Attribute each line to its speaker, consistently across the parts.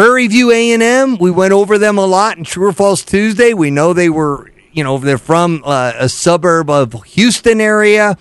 Speaker 1: Prairie View A&M, we went over them a lot in True or False Tuesday. We know they were, you know, they're from uh, a suburb of Houston area.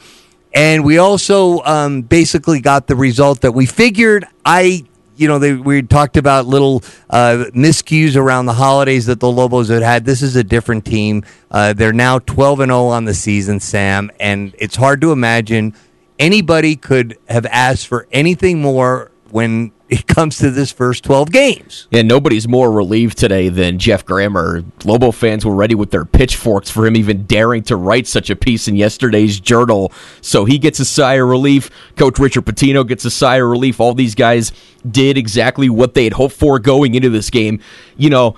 Speaker 1: And we also um, basically got the result that we figured. I, you know, they, we talked about little uh, miscues around the holidays that the Lobos had had. This is a different team. Uh, they're now 12 and 0 on the season, Sam. And it's hard to imagine anybody could have asked for anything more when it comes to this first 12 games.
Speaker 2: Yeah, nobody's more relieved today than Geoff Grammer. Lobo fans were ready with their pitchforks for him even daring to write such a piece in yesterday's journal. So he gets a sigh of relief. Coach Richard Pitino gets a sigh of relief. All these guys did exactly what they had hoped for going into this game. You know,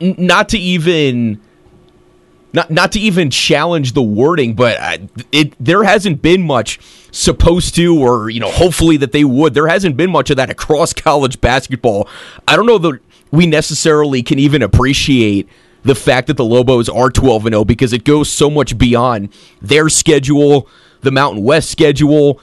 Speaker 2: not to even not not to even challenge the wording, but it there hasn't been much supposed to, or you know, hopefully that they would. There hasn't been much of that across college basketball. I don't know that we necessarily can even appreciate the fact that the Lobos are 12 and 0 because it goes so much beyond their schedule, the Mountain West schedule,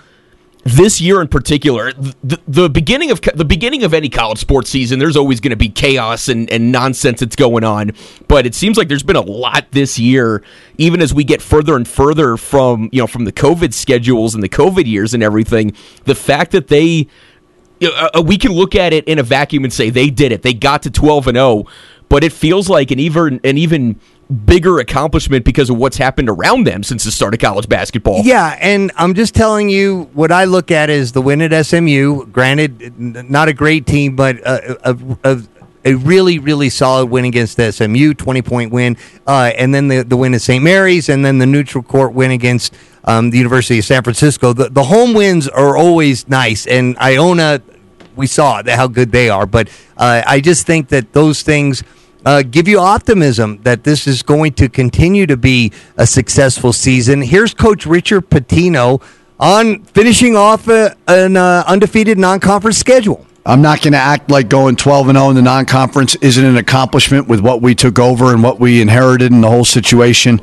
Speaker 2: this year in particular, the, the beginning of the beginning of any college sports season, there's always going to be chaos and, and nonsense that's going on. But it seems like there's been a lot this year, even as we get further and further from you know from the COVID schedules and the COVID years and everything. The fact that they, you know, uh, we can look at it in a vacuum and say they did it, they got to 12 and 0, but it feels like an even an even bigger accomplishment because of what's happened around them since the start of college basketball.
Speaker 1: Yeah, and I'm just telling you what I look at is the win at SMU. Granted, not a great team, but a, a, a, a really, really solid win against SMU, 20 point win, uh, and then the, the win at St. Mary's, and then the neutral court win against um, the University of San Francisco. The, the home wins are always nice, and Iona, we saw how good they are, but uh, I just think that those things – uh, give you optimism that this is going to continue to be a successful season. Here's Coach Richard Pitino on finishing off a, an uh, undefeated non-conference schedule.
Speaker 3: I'm not going to act like going 12 and 0 in the non-conference isn't an accomplishment with what we took over and what we inherited in the whole situation.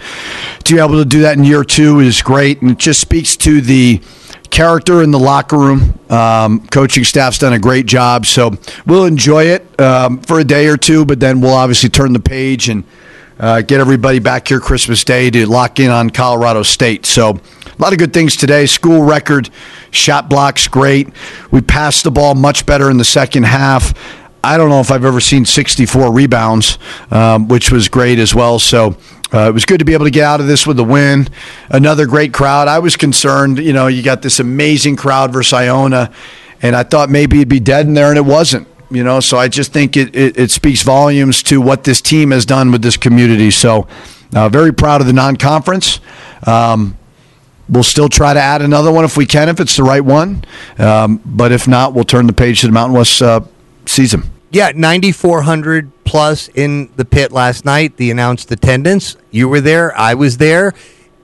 Speaker 3: To be able to do that in year two is great, and it just speaks to the character in the locker room. Um, coaching staff's done a great job, so we'll enjoy it um, for a day or two, but then we'll obviously turn the page and uh, get everybody back here Christmas Day to lock in on Colorado State. So a lot of good things today. School record, shot blocks great. We passed the ball much better in the second half. I don't know if I've ever seen 64 rebounds, um, which was great as well. So uh, it was good to be able to get out of this with a win. Another great crowd. I was concerned, you know, you got this amazing crowd versus Iona, and I thought maybe it'd be dead in there, and it wasn't. You know, so I just think it, it, it speaks volumes to what this team has done with this community. So, uh, very proud of the non conference. Um, we'll still try to add another one if we can, if it's the right one. Um, but if not, we'll turn the page to the Mountain West uh, season.
Speaker 1: Yeah, 9,400 plus in the pit last night. The announced attendance. You were there. I was there.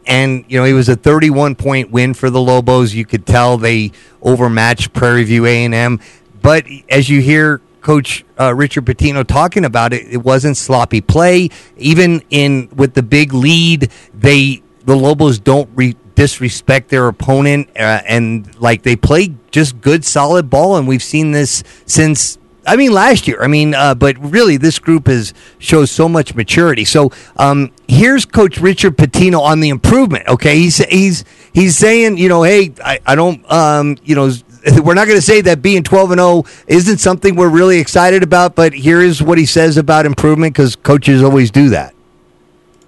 Speaker 1: And, you know, it was a 31 point win for the Lobos. You could tell they overmatched Prairie View A&M. But as you hear Coach uh, Richard Pitino talking about it, it wasn't sloppy play. Even in with the big lead, they the Lobos don't re- disrespect their opponent, uh, and like they play just good, solid ball. And we've seen this since I mean, last year. I mean, uh, but really, this group has shows so much maturity. So um, here's Coach Richard Pitino on the improvement. Okay, he's he's he's saying, you know, hey, I, I don't, um, you know. We're not going to say that being 12 and 0 isn't something we're really excited about, but here is what he says about improvement because coaches always do that.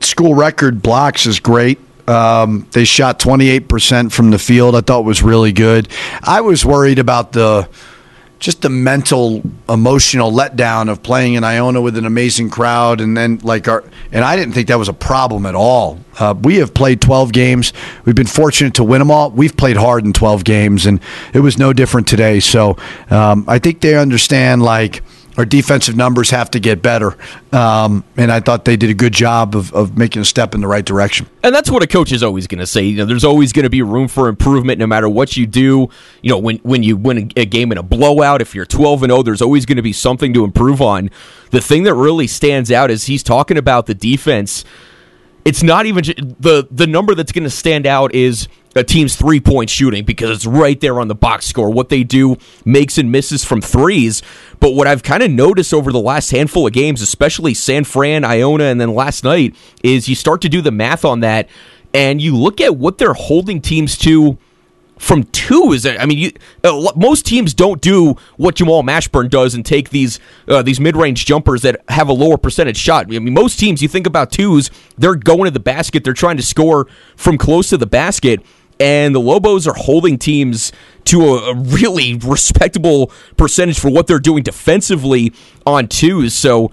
Speaker 3: School record blocks is great. Um, they shot 28% from the field. I thought was really good. I was worried about the just the mental emotional letdown of playing in Iona with an amazing crowd and then like our and I didn't think that was a problem at all. Uh, we have played 12 games. We've been fortunate to win them all. We've played hard in 12 games and it was no different today. So um, I think they understand like our defensive numbers have to get better. Um, and I thought they did a good job of, of making a step in the right direction.
Speaker 2: And that's what a coach is always going to say. You know, there's always going to be room for improvement no matter what you do. You know, when, when you win a game in a blowout, if you're 12 and 0, there's always going to be something to improve on. The thing that really stands out is he's talking about the defense it's not even the the number that's going to stand out is a team's three point shooting because it's right there on the box score. What they do makes and misses from threes. But what I've kind of noticed over the last handful of games, especially San Fran, Iona, and then last night, is you start to do the math on that and you look at what they're holding teams to from two is that I mean, you, uh, most teams don't do what Jamal Mashburn does and take these uh, these mid range jumpers that have a lower percentage shot. I mean, most teams you think about twos, they're going to the basket, they're trying to score from close to the basket, and the Lobos are holding teams to a, a really respectable percentage for what they're doing defensively on twos. So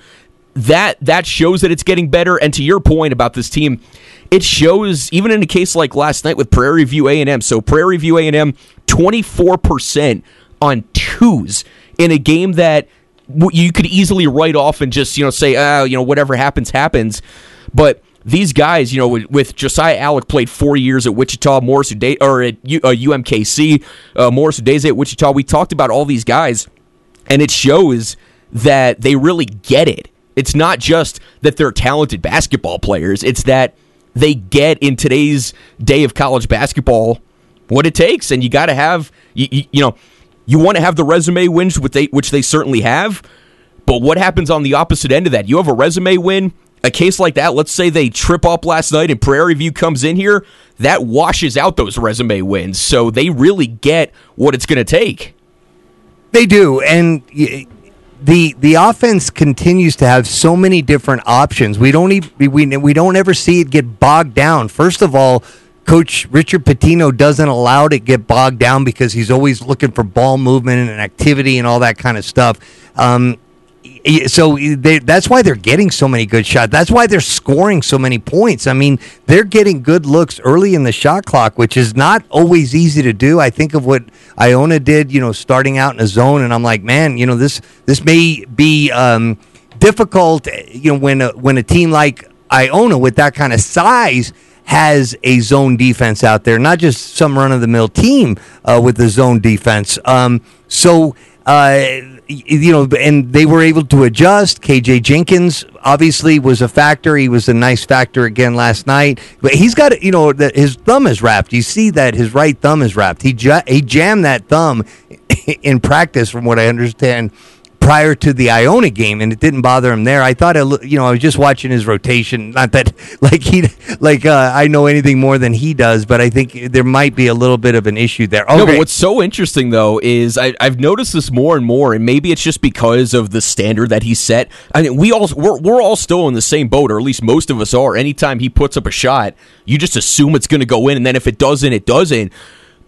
Speaker 2: that that shows that it's getting better. And to your point about this team, it shows even in a case like last night with Prairie View A&M. So Prairie View A&M 24% on twos in a game that you could easily write off and just, you know, say, oh, you know, whatever happens happens. But these guys, you know, with, with, Josiah Allick played four years at Wichita, Morris Uday, or at U, uh, UMKC, uh, Morris Udeze at Wichita. We talked about all these guys, and it shows that they really get it. It's not just that they're talented basketball players; it's that they get in today's day of college basketball what it takes, and you got to have you, you, you, know you want to have the resume wins which they which they certainly have, but what happens on the opposite end of that? You have a resume win. A case like that, let's say they trip up last night and Prairie View comes in here, that washes out those resume wins. So they really get what it's going to take.
Speaker 1: They do, and the the offense continues to have so many different options. We don't even, we we don't ever see it get bogged down. First of all, Coach Richard Pitino doesn't allow it to get bogged down because he's always looking for ball movement and activity and all that kind of stuff. Um, so they, that's why they're getting so many good shots. That's why they're scoring so many points. I mean, they're getting good looks early in the shot clock, which is not always easy to do. I think of what Iona did, you know, starting out in a zone, and I'm like, man, you know, this this may be um, difficult, you know, when a, when a team like Iona with that kind of size has a zone defense out there, not just some run of the mill team uh, with the zone defense. Um, so. Uh, you know, and they were able to adjust. KJ Jenkins obviously was a factor. He was a nice factor again last night. But he's got, you know, that his thumb is wrapped. You see that his right thumb is wrapped. He he jammed that thumb in practice, from what I understand prior to the Iona game, and it didn't bother him there. I thought, it, you know, I was just watching his rotation. Not that like he like uh, I know anything more than he does, but I think there might be a little bit of an issue there.
Speaker 2: Okay. No, but what's so interesting though is I, have noticed this more and more, and maybe it's just because of the standard that he set. I mean, we all we're, we're all still in the same boat, or at least most of us are. Anytime he puts up a shot, you just assume it's going to go in, and then if it doesn't, it doesn't.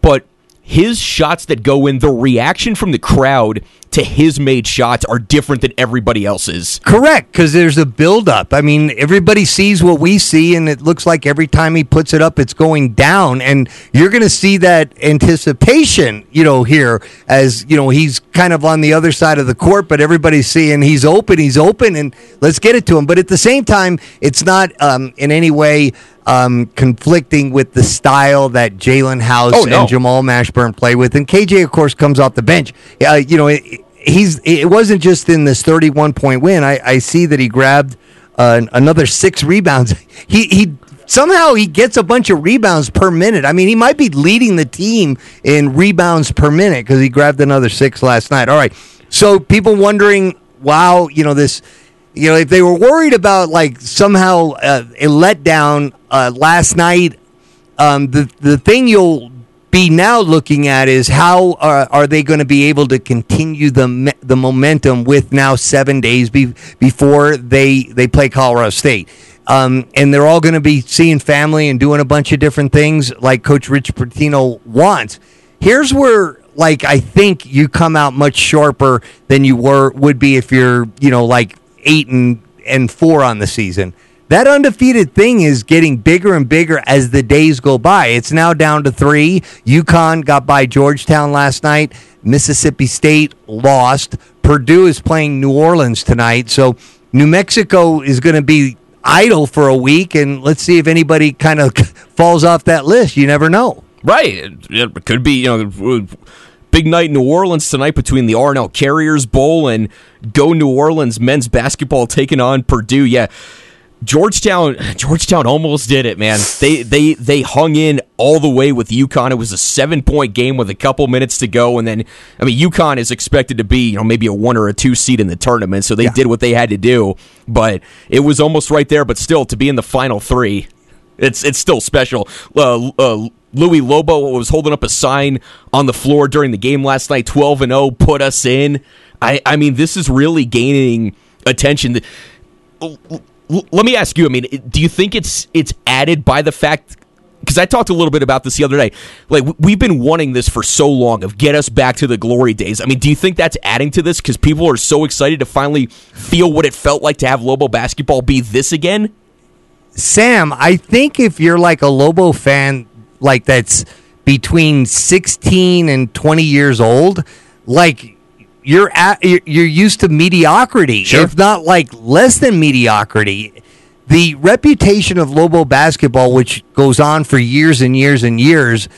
Speaker 2: But his shots that go in, the reaction from the crowd to his made shots are different than everybody else's.
Speaker 1: Correct, because there's a buildup. I mean, everybody sees what we see, and it looks like every time he puts it up, it's going down. And you're going to see that anticipation, you know, here as, you know, he's kind of on the other side of the court, but everybody's seeing he's open, he's open, and let's get it to him. But at the same time, it's not um, in any way um, conflicting with the style that Jaelen House oh, no. and Jamal Mashburn play with. And KJ, of course, comes off the bench. Uh, you know, it, he's it wasn't just in this 31 point win. I, I see that he grabbed uh, another six rebounds. He he somehow he gets a bunch of rebounds per minute. I mean, he might be leading the team in rebounds per minute because he grabbed another six last night. All right, so people wondering, wow, you know this you know, if they were worried about like somehow uh, a letdown uh, last night, um, the the thing you'll be now looking at is how are, are they going to be able to continue the the momentum with now seven days be, before they they play Colorado State. Um, and they're all going to be seeing family and doing a bunch of different things like Coach Rich Pitino wants. Here's where like I think you come out much sharper than you were would be if you're you know like eight and and four on the season. That undefeated thing is getting bigger and bigger as the days go by. It's now down to three. UConn got by Georgetown last night. Mississippi State lost. Purdue is playing New Orleans tonight. So New Mexico is going to be idle for a week, and let's see if anybody kind of falls off that list. You never know.
Speaker 2: Right. It could be, you know Big night in New Orleans tonight between the R+L Carriers Bowl and Go New Orleans men's basketball taking on Purdue. Yeah. Georgetown, Georgetown almost did it, man. They they they hung in all the way with UConn. It was a seven point game with a couple minutes to go, and then I mean UConn is expected to be you know maybe a one or a two seed in the tournament, so they yeah. did what they had to do. But it was almost right there. But still, to be in the final three, it's it's still special. Uh, uh, Louis Lobo was holding up a sign on the floor during the game last night. Twelve and zero oh, put us in. I I mean this is really gaining attention let me ask you. I mean, do you think it's it's added by the fact? Because I talked a little bit about this the other day. Like we've been wanting this for so long of get us back to the glory days. I mean, do you think that's adding to this? Because people are so excited to finally feel what it felt like to have Lobo basketball be this again.
Speaker 1: Sam, I think if you're like a Lobo fan, like that's between 16 and 20 years old, like you're at, you're used to mediocrity, sure. if not like less than mediocrity. The reputation of Lobo basketball, which goes on for years and years and years,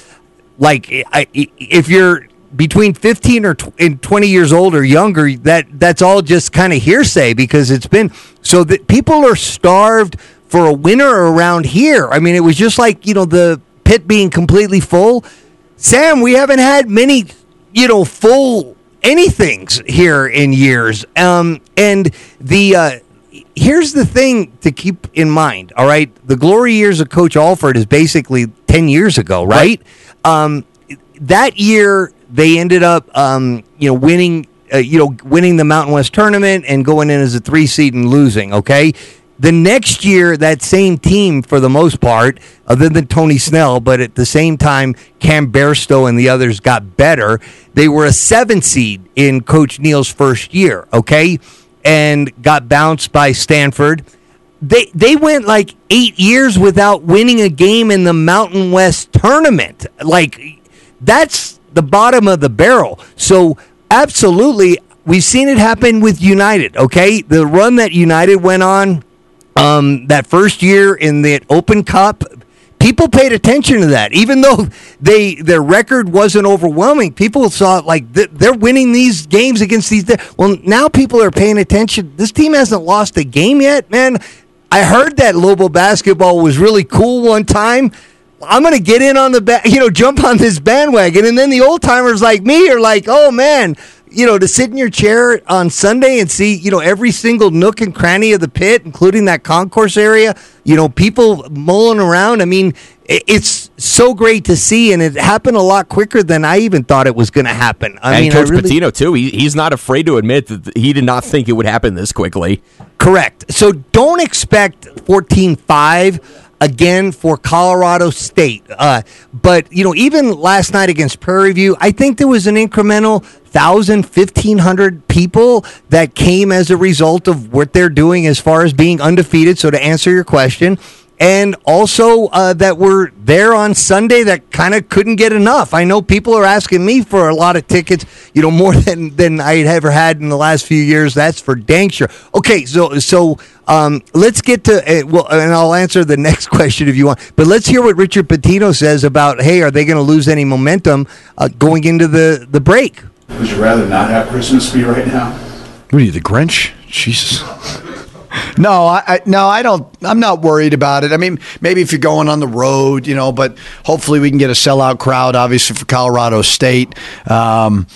Speaker 1: like if you're between 15 or 20 years old or younger, that that's all just kind of hearsay because it's been so that people are starved for a winner around here. I mean, it was just like you know the pit being completely full. Sam, we haven't had many, you know, full anything's here in years. Um, and the uh, here's the thing to keep in mind. All right, the glory years of Coach Alford is basically ten years ago, right? right. Um, that year they ended up, um, you know, winning. Uh, you know, winning the Mountain West tournament and going in as a three seed and losing. Okay, the next year, that same team, for the most part, other than Tony Snell, but at the same time, Cam Bairstow and the others got better. They were a seven seed in Coach Neal's first year, okay, and got bounced by Stanford. They they went like eight years without winning a game in the Mountain West tournament. Like that's the bottom of the barrel. So absolutely, we've seen it happen with United. Okay, the run that United went on um, that first year in the Open Cup, people paid attention to that. Even though they their record wasn't overwhelming, people saw like they're winning these games against these. Well, now people are paying attention. This team hasn't lost a game yet, man. I heard that Lobo basketball was really cool one time. I'm gonna get in on the ba- you know jump on this bandwagon, and then the old timers like me are like, oh man, you know, to sit in your chair on Sunday and see, you know, every single nook and cranny of the pit, including that concourse area, you know, people mulling around. I mean, it's so great to see, and it happened a lot quicker than I even thought it was going to happen. I
Speaker 2: and
Speaker 1: mean,
Speaker 2: Coach really, Pitino too. He, he's not afraid to admit that he did not think it would happen this quickly.
Speaker 1: Correct. So don't expect 14-5 again for Colorado State. Uh, but, you know, even last night against Prairie View, I think there was an incremental 1,000, 1,500 people that came as a result of what they're doing as far as being undefeated. So to answer your question, and also uh, that were there on Sunday that kind of couldn't get enough. I know people are asking me for a lot of tickets, you know, more than than I had ever had in the last few years. That's for dang sure. Okay, so so um, let's get to uh, well, and I'll answer the next question if you want. But let's hear what Richard Pitino says about hey, are they going to lose any momentum uh, going into the the break?
Speaker 4: Would you rather not have Christmas be right now?
Speaker 3: What are you, the Grinch? Jesus. No, I, I, no, I don't. I'm not worried about it. I mean, maybe if you're going on the road, you know, but hopefully we can get a sellout crowd, obviously for Colorado State. Um,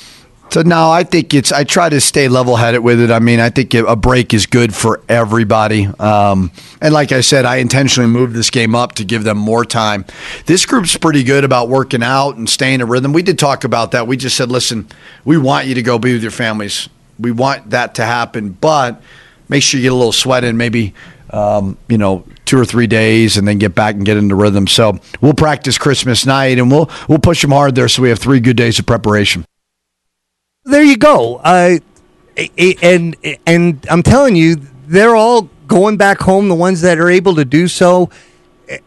Speaker 3: so no, I think it's. I try to stay level headed with it. I mean, I think a break is good for everybody. Um, and like I said, I intentionally moved this game up to give them more time. This group's pretty good about working out and staying in rhythm. We did talk about that. We just said, listen, we want you to go be with your families. We want that to happen, but make sure you get a little sweat in, maybe um, you know two or three days, and then get back and get into rhythm. So we'll practice Christmas night, and we'll we'll push them hard there, so we have three good days of preparation
Speaker 1: there you go. Uh, and and I'm telling you, they're all going back home. The ones that are able to do so,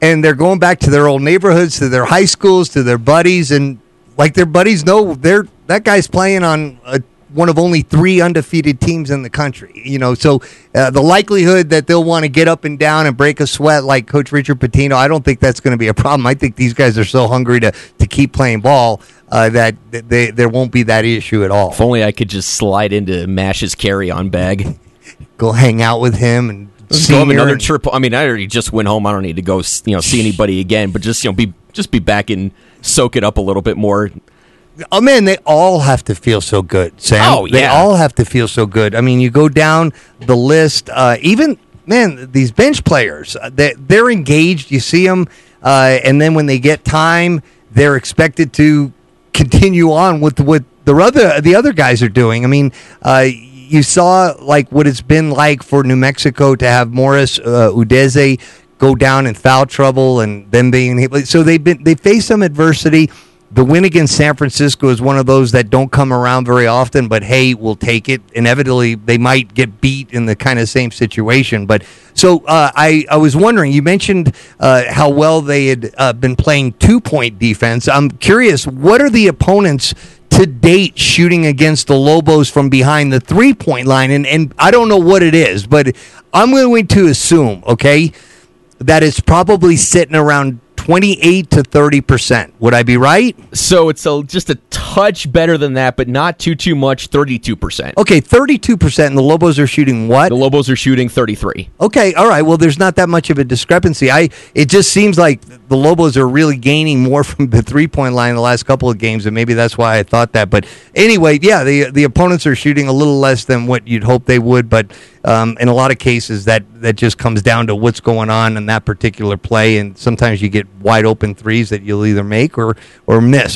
Speaker 1: and they're going back to their old neighborhoods, to their high schools, to their buddies, and like their buddies know they're that guy's playing on a one of only three undefeated teams in the country. You know, so uh, the likelihood that they'll want to get up and down and break a sweat like Coach Richard Pitino, I don't think that's going to be a problem. I think these guys are so hungry to to keep playing ball uh, that they, there won't be that issue at all.
Speaker 2: If only I could just slide into Mash's carry-on bag,
Speaker 1: go hang out with him and
Speaker 2: have
Speaker 1: senior.
Speaker 2: another trip. I mean, I already just went home. I don't need to go, you know, see anybody again. But just you know, be just be back and soak it up a little bit more.
Speaker 1: Oh man, they all have to feel so good, Sam.
Speaker 2: Oh,
Speaker 1: They all have to feel so good. I mean, you go down the list, uh, even man, these bench players, uh, they, they're engaged. You see them, uh, and then when they get time, they're expected to continue on with what the other the other guys are doing. I mean, uh, you saw like what it's been like for New Mexico to have Morris uh, Udeze go down in foul trouble and them being so they've been they face some adversity. The win against San Francisco is one of those that don't come around very often, but hey, we'll take it. Inevitably, they might get beat in the kind of same situation. But so uh, I, I was wondering, you mentioned uh, how well they had uh, been playing two point defense. I'm curious, what are the opponents to date shooting against the Lobos from behind the three point line? And, and I don't know what it is, but I'm going to assume, okay, that it's probably sitting around 28 to 30%. Would I be right?
Speaker 2: So it's a, just a touch better than that, but not too too much. Thirty-two percent.
Speaker 1: Okay, 32%, and the Lobos are shooting what?
Speaker 2: The Lobos are shooting thirty-three.
Speaker 1: Okay, all right. Well, there's not that much of a discrepancy. I it just seems like the Lobos are really gaining more from the three point line the last couple of games, and maybe that's why I thought that. But anyway, yeah, the the opponents are shooting a little less than what you'd hope they would, but um, in a lot of cases, that that just comes down to what's going on in that particular play, and sometimes you get wide open threes that you'll either make or or miss.